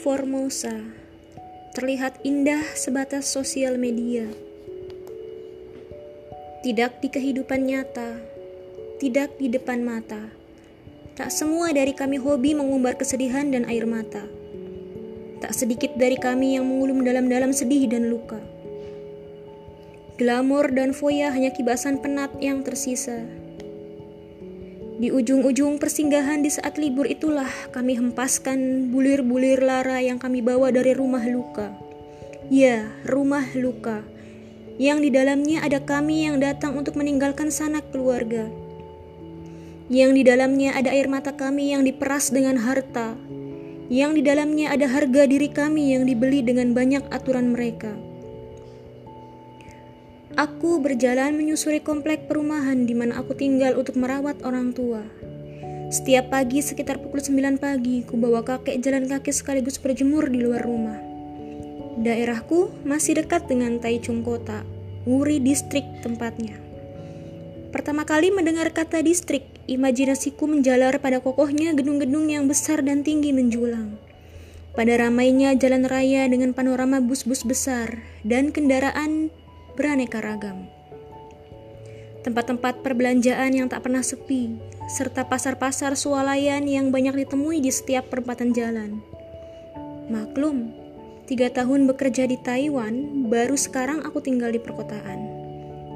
Formosa terlihat indah sebatas sosial media. Tidak di kehidupan nyata, tidak di depan mata. Tak semua dari kami hobi mengumbar kesedihan dan air mata. Tak sedikit dari kami yang mengulum dalam-dalam sedih dan luka. Glamor dan foya hanya kibasan penat yang tersisa. Di ujung-ujung persinggahan di saat libur itulah kami hempaskan bulir-bulir lara yang kami bawa dari rumah luka. Ya, rumah luka. Yang di dalamnya ada kami yang datang untuk meninggalkan sanak keluarga. Yang di dalamnya ada air mata kami yang diperas dengan harta. Yang di dalamnya ada harga diri kami yang dibeli dengan banyak aturan mereka. Aku berjalan menyusuri komplek perumahan di mana aku tinggal untuk merawat orang tua. Setiap pagi sekitar pukul 9 pagi, ku bawa kakek jalan kaki sekaligus berjemur di luar rumah. Daerahku masih dekat dengan Taichung Kota, Wuri Distrik tempatnya. Pertama kali mendengar kata distrik, imajinasiku menjalar pada kokohnya gedung-gedung yang besar dan tinggi menjulang. Pada ramainya jalan raya dengan panorama bus-bus besar dan kendaraan beraneka ragam. Tempat-tempat perbelanjaan yang tak pernah sepi, serta pasar-pasar swalayan yang banyak ditemui di setiap perempatan jalan. Maklum, tiga tahun bekerja di Taiwan, baru sekarang aku tinggal di perkotaan.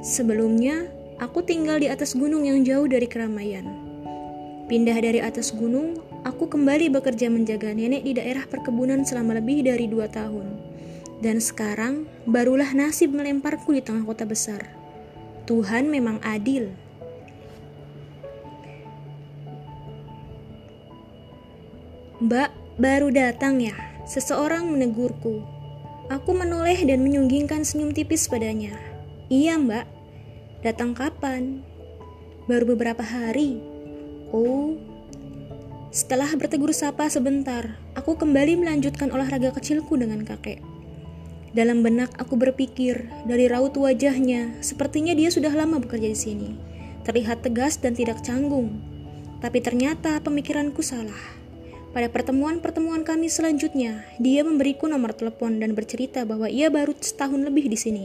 Sebelumnya, aku tinggal di atas gunung yang jauh dari keramaian. Pindah dari atas gunung, aku kembali bekerja menjaga nenek di daerah perkebunan selama lebih dari dua tahun. Dan sekarang barulah nasib melemparku di tengah kota besar. Tuhan memang adil. Mbak, baru datang ya? Seseorang menegurku. Aku menoleh dan menyunggingkan senyum tipis padanya. Iya, Mbak. Datang kapan? Baru beberapa hari. Oh. Setelah bertegur sapa sebentar, aku kembali melanjutkan olahraga kecilku dengan kakek. Dalam benak aku berpikir, dari raut wajahnya, sepertinya dia sudah lama bekerja di sini. Terlihat tegas dan tidak canggung. Tapi ternyata pemikiranku salah. Pada pertemuan-pertemuan kami selanjutnya, dia memberiku nomor telepon dan bercerita bahwa ia baru setahun lebih di sini.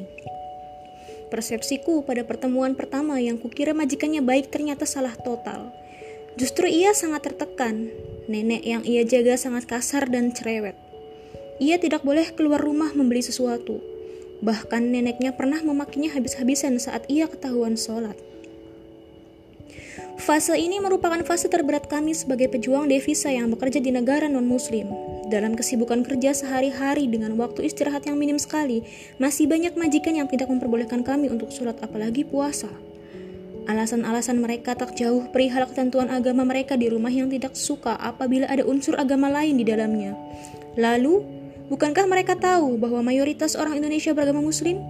Persepsiku pada pertemuan pertama yang kukira majikannya baik ternyata salah total. Justru ia sangat tertekan. Nenek yang ia jaga sangat kasar dan cerewet. Ia tidak boleh keluar rumah membeli sesuatu. Bahkan neneknya pernah memakinya habis-habisan saat ia ketahuan sholat. Fase ini merupakan fase terberat kami sebagai pejuang devisa yang bekerja di negara non-muslim. Dalam kesibukan kerja sehari-hari dengan waktu istirahat yang minim sekali, masih banyak majikan yang tidak memperbolehkan kami untuk sholat apalagi puasa. Alasan-alasan mereka tak jauh perihal ketentuan agama mereka di rumah yang tidak suka apabila ada unsur agama lain di dalamnya. Lalu, Bukankah mereka tahu bahwa mayoritas orang Indonesia beragama Muslim?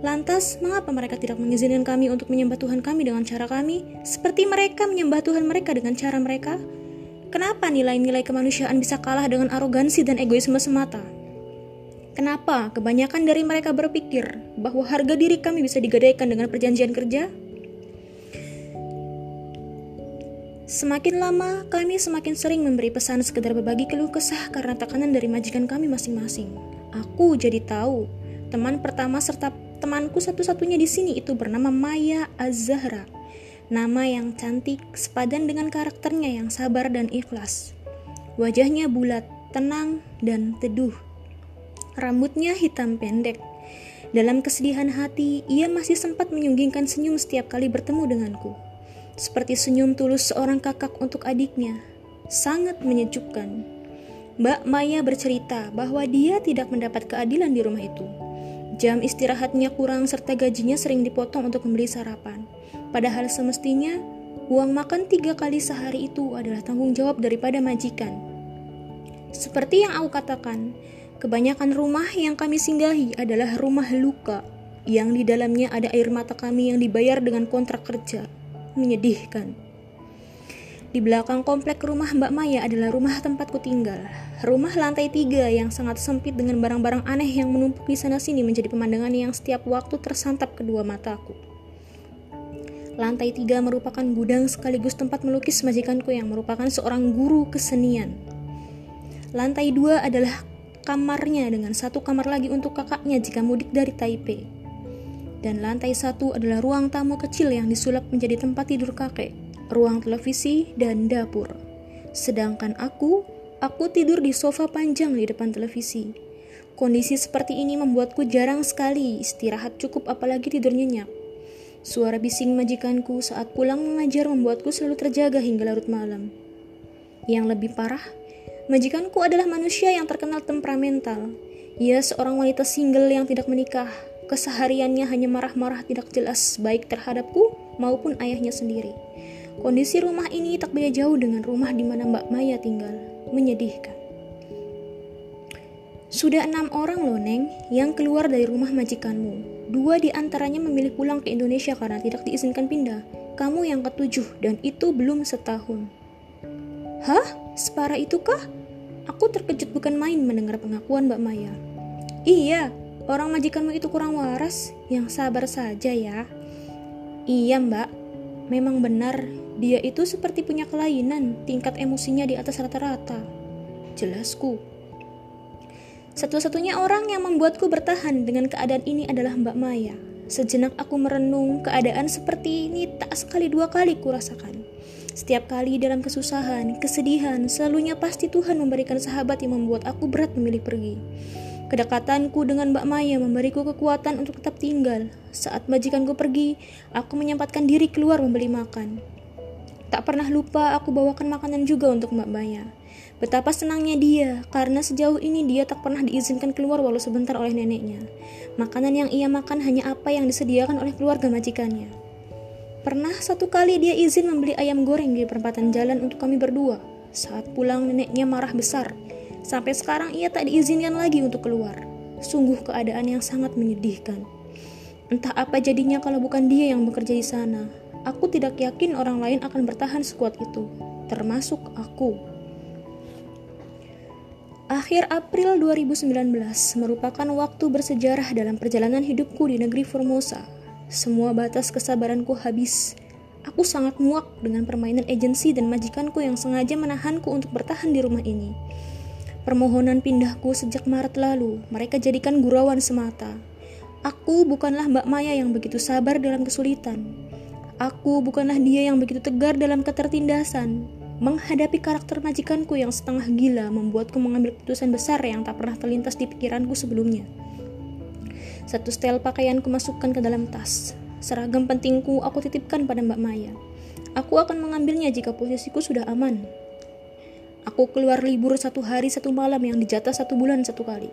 Lantas, mengapa mereka tidak mengizinkan kami untuk menyembah Tuhan kami dengan cara kami, seperti mereka menyembah Tuhan mereka dengan cara mereka? Kenapa nilai-nilai kemanusiaan bisa kalah dengan arogansi dan egoisme semata? Kenapa kebanyakan dari mereka berpikir bahwa harga diri kami bisa digadaikan dengan perjanjian kerja? Semakin lama, kami semakin sering memberi pesan sekedar berbagi keluh kesah karena tekanan dari majikan kami masing-masing. Aku jadi tahu, teman pertama serta temanku satu-satunya di sini itu bernama Maya Az-Zahra. Nama yang cantik, sepadan dengan karakternya yang sabar dan ikhlas. Wajahnya bulat, tenang, dan teduh. Rambutnya hitam pendek. Dalam kesedihan hati, ia masih sempat menyunggingkan senyum setiap kali bertemu denganku seperti senyum tulus seorang kakak untuk adiknya. Sangat menyejukkan. Mbak Maya bercerita bahwa dia tidak mendapat keadilan di rumah itu. Jam istirahatnya kurang serta gajinya sering dipotong untuk membeli sarapan. Padahal semestinya uang makan tiga kali sehari itu adalah tanggung jawab daripada majikan. Seperti yang aku katakan, kebanyakan rumah yang kami singgahi adalah rumah luka yang di dalamnya ada air mata kami yang dibayar dengan kontrak kerja menyedihkan. Di belakang komplek rumah Mbak Maya adalah rumah tempatku tinggal. Rumah lantai tiga yang sangat sempit dengan barang-barang aneh yang menumpuk di sana-sini menjadi pemandangan yang setiap waktu tersantap kedua mataku. Lantai tiga merupakan gudang sekaligus tempat melukis majikanku yang merupakan seorang guru kesenian. Lantai dua adalah kamarnya dengan satu kamar lagi untuk kakaknya jika mudik dari Taipei. Dan lantai satu adalah ruang tamu kecil yang disulap menjadi tempat tidur kakek, ruang televisi, dan dapur. Sedangkan aku, aku tidur di sofa panjang di depan televisi. Kondisi seperti ini membuatku jarang sekali istirahat cukup apalagi tidur nyenyak. Suara bising majikanku saat pulang mengajar membuatku selalu terjaga hingga larut malam. Yang lebih parah, Majikanku adalah manusia yang terkenal temperamental. Ia seorang wanita single yang tidak menikah. Kesehariannya hanya marah-marah tidak jelas baik terhadapku maupun ayahnya sendiri. Kondisi rumah ini tak beda jauh dengan rumah di mana Mbak Maya tinggal. Menyedihkan. Sudah enam orang loh Neng yang keluar dari rumah majikanmu. Dua di antaranya memilih pulang ke Indonesia karena tidak diizinkan pindah. Kamu yang ketujuh dan itu belum setahun. Hah? Separah itu kah? Aku terkejut bukan main mendengar pengakuan Mbak Maya. Iya, orang majikanmu itu kurang waras, yang sabar saja ya. Iya mbak, memang benar, dia itu seperti punya kelainan, tingkat emosinya di atas rata-rata. Jelasku. Satu-satunya orang yang membuatku bertahan dengan keadaan ini adalah Mbak Maya. Sejenak aku merenung, keadaan seperti ini tak sekali dua kali kurasakan. Setiap kali dalam kesusahan, kesedihan, selalunya pasti Tuhan memberikan sahabat yang membuat aku berat memilih pergi. Kedekatanku dengan Mbak Maya memberiku kekuatan untuk tetap tinggal. Saat majikanku pergi, aku menyempatkan diri keluar membeli makan. Tak pernah lupa aku bawakan makanan juga untuk Mbak Maya. Betapa senangnya dia, karena sejauh ini dia tak pernah diizinkan keluar walau sebentar oleh neneknya. Makanan yang ia makan hanya apa yang disediakan oleh keluarga majikannya. Pernah satu kali dia izin membeli ayam goreng di perempatan jalan untuk kami berdua. Saat pulang neneknya marah besar. Sampai sekarang ia tak diizinkan lagi untuk keluar. Sungguh keadaan yang sangat menyedihkan. Entah apa jadinya kalau bukan dia yang bekerja di sana. Aku tidak yakin orang lain akan bertahan sekuat itu, termasuk aku. Akhir April 2019 merupakan waktu bersejarah dalam perjalanan hidupku di negeri Formosa, semua batas kesabaranku habis. Aku sangat muak dengan permainan agensi dan majikanku yang sengaja menahanku untuk bertahan di rumah ini. Permohonan pindahku sejak Maret lalu, mereka jadikan gurauan semata. Aku bukanlah Mbak Maya yang begitu sabar dalam kesulitan. Aku bukanlah dia yang begitu tegar dalam ketertindasan. Menghadapi karakter majikanku yang setengah gila membuatku mengambil keputusan besar yang tak pernah terlintas di pikiranku sebelumnya. Satu setel pakaianku masukkan ke dalam tas. Seragam pentingku aku titipkan pada Mbak Maya. Aku akan mengambilnya jika posisiku sudah aman. Aku keluar libur satu hari satu malam yang dijatah satu bulan satu kali.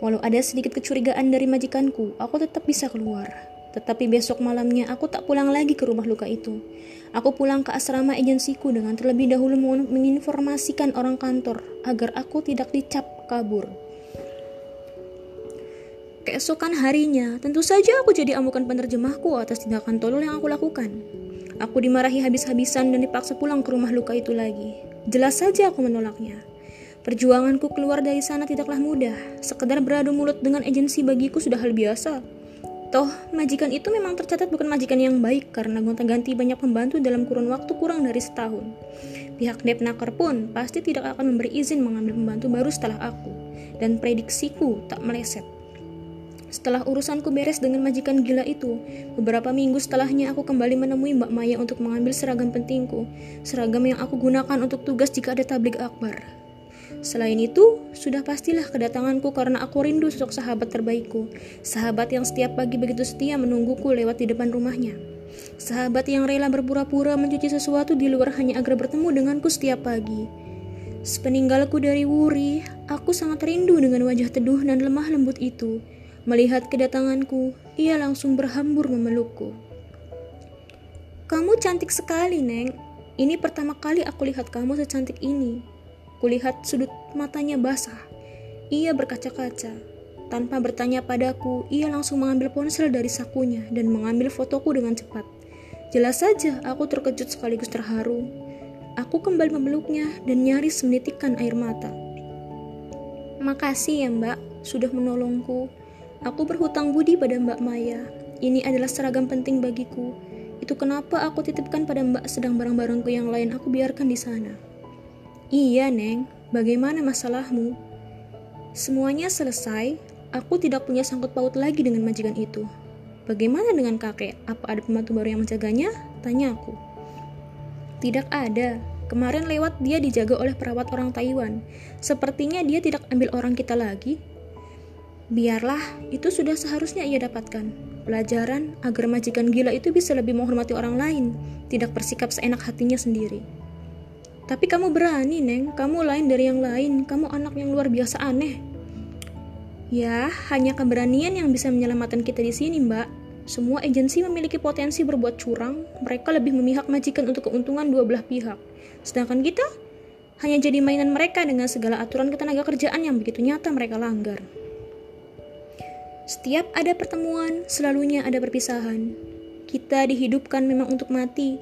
Walau ada sedikit kecurigaan dari majikanku, aku tetap bisa keluar. Tetapi besok malamnya aku tak pulang lagi ke rumah luka itu. Aku pulang ke asrama agensiku dengan terlebih dahulu menginformasikan orang kantor agar aku tidak dicap kabur. Keesokan harinya, tentu saja aku jadi amukan penerjemahku atas tindakan tolol yang aku lakukan. Aku dimarahi habis-habisan dan dipaksa pulang ke rumah luka itu lagi. Jelas saja aku menolaknya. Perjuanganku keluar dari sana tidaklah mudah. Sekedar beradu mulut dengan agensi bagiku sudah hal biasa. Toh, majikan itu memang tercatat bukan majikan yang baik karena gonta-ganti banyak pembantu dalam kurun waktu kurang dari setahun. Pihak Depnaker pun pasti tidak akan memberi izin mengambil pembantu baru setelah aku. Dan prediksiku tak meleset. Setelah urusanku beres dengan majikan gila itu, beberapa minggu setelahnya aku kembali menemui Mbak Maya untuk mengambil seragam pentingku, seragam yang aku gunakan untuk tugas jika ada tablik akbar. Selain itu, sudah pastilah kedatanganku karena aku rindu sosok sahabat terbaikku, sahabat yang setiap pagi begitu setia menungguku lewat di depan rumahnya. Sahabat yang rela berpura-pura mencuci sesuatu di luar hanya agar bertemu denganku setiap pagi. Sepeninggalku dari Wuri, aku sangat rindu dengan wajah teduh dan lemah lembut itu. Melihat kedatanganku, ia langsung berhambur memelukku. Kamu cantik sekali, Neng. Ini pertama kali aku lihat kamu secantik ini. Kulihat sudut matanya basah. Ia berkaca-kaca. Tanpa bertanya padaku, ia langsung mengambil ponsel dari sakunya dan mengambil fotoku dengan cepat. Jelas saja aku terkejut sekaligus terharu. Aku kembali memeluknya dan nyaris menitikkan air mata. Makasih ya mbak, sudah menolongku. Aku berhutang budi pada Mbak Maya. Ini adalah seragam penting bagiku. Itu kenapa aku titipkan pada Mbak sedang barang-barangku yang lain aku biarkan di sana. Iya, Neng. Bagaimana masalahmu? Semuanya selesai, aku tidak punya sangkut paut lagi dengan majikan itu. Bagaimana dengan kakek? Apa ada pembantu baru yang menjaganya? Tanya aku. Tidak ada. Kemarin lewat dia dijaga oleh perawat orang Taiwan. Sepertinya dia tidak ambil orang kita lagi. Biarlah, itu sudah seharusnya ia dapatkan. Pelajaran agar majikan gila itu bisa lebih menghormati orang lain, tidak bersikap seenak hatinya sendiri. Tapi kamu berani, Neng. Kamu lain dari yang lain. Kamu anak yang luar biasa aneh. Ya, hanya keberanian yang bisa menyelamatkan kita di sini, Mbak. Semua agensi memiliki potensi berbuat curang. Mereka lebih memihak majikan untuk keuntungan dua belah pihak. Sedangkan kita hanya jadi mainan mereka dengan segala aturan ketenaga kerjaan yang begitu nyata mereka langgar. Setiap ada pertemuan, selalunya ada perpisahan. Kita dihidupkan memang untuk mati,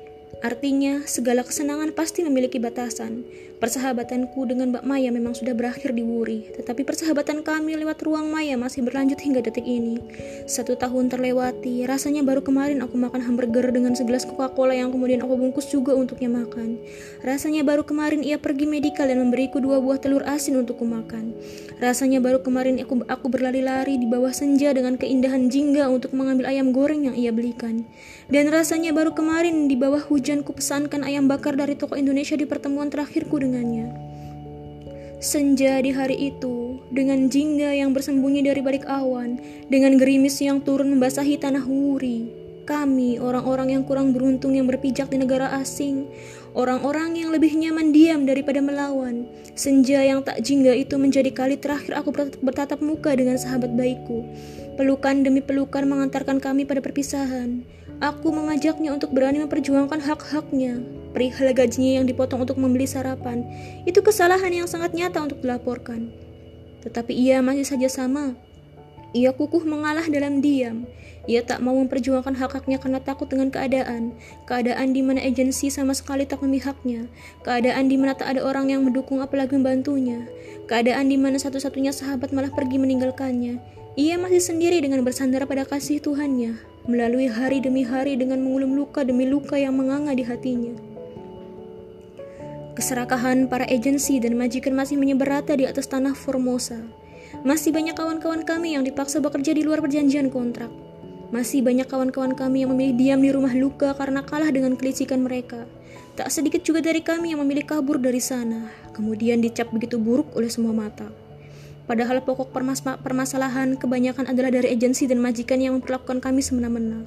Artinya, segala kesenangan pasti memiliki batasan. Persahabatanku dengan Mbak Maya memang sudah berakhir di Wuri, tetapi persahabatan kami lewat ruang Maya masih berlanjut hingga detik ini. Satu tahun terlewati, rasanya baru kemarin aku makan hamburger dengan segelas Coca-Cola yang kemudian aku bungkus juga untuknya makan. Rasanya baru kemarin ia pergi medikal dan memberiku dua buah telur asin untukku makan. Rasanya baru kemarin aku, aku berlari-lari di bawah senja dengan keindahan jingga untuk mengambil ayam goreng yang ia belikan. Dan rasanya baru kemarin di bawah hujan ku pesankan ayam bakar dari toko Indonesia di pertemuan terakhirku dengannya. Senja di hari itu, dengan jingga yang bersembunyi dari balik awan, dengan gerimis yang turun membasahi tanah wuri, kami, orang-orang yang kurang beruntung yang berpijak di negara asing, orang-orang yang lebih nyaman diam daripada melawan, senja yang tak jingga itu menjadi kali terakhir aku bertatap muka dengan sahabat baikku. Pelukan demi pelukan mengantarkan kami pada perpisahan. Aku mengajaknya untuk berani memperjuangkan hak-haknya, perihal gajinya yang dipotong untuk membeli sarapan. Itu kesalahan yang sangat nyata untuk dilaporkan. Tetapi ia masih saja sama. Ia kukuh mengalah dalam diam. Ia tak mau memperjuangkan hak-haknya karena takut dengan keadaan. Keadaan di mana agensi sama sekali tak memihaknya. Keadaan di mana tak ada orang yang mendukung apalagi membantunya. Keadaan di mana satu-satunya sahabat malah pergi meninggalkannya. Ia masih sendiri dengan bersandar pada kasih Tuhannya, melalui hari demi hari dengan mengulum luka demi luka yang menganga di hatinya. Keserakahan para agensi dan majikan masih menyebar rata di atas tanah Formosa. Masih banyak kawan-kawan kami yang dipaksa bekerja di luar perjanjian kontrak. Masih banyak kawan-kawan kami yang memilih diam di rumah luka karena kalah dengan kelicikan mereka. Tak sedikit juga dari kami yang memilih kabur dari sana, kemudian dicap begitu buruk oleh semua mata. Padahal pokok permas permasalahan kebanyakan adalah dari agensi dan majikan yang memperlakukan kami semena-mena.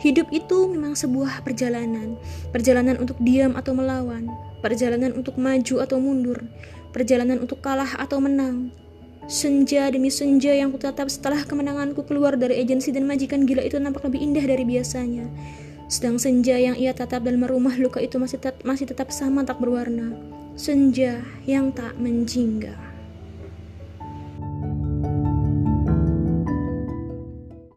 Hidup itu memang sebuah perjalanan, perjalanan untuk diam atau melawan, perjalanan untuk maju atau mundur, perjalanan untuk kalah atau menang. Senja demi senja yang kutatap setelah kemenanganku keluar dari agensi dan majikan gila itu nampak lebih indah dari biasanya. Sedang senja yang ia tatap dalam rumah luka itu masih, tet masih tetap sama tak berwarna. Senja yang tak menjingga.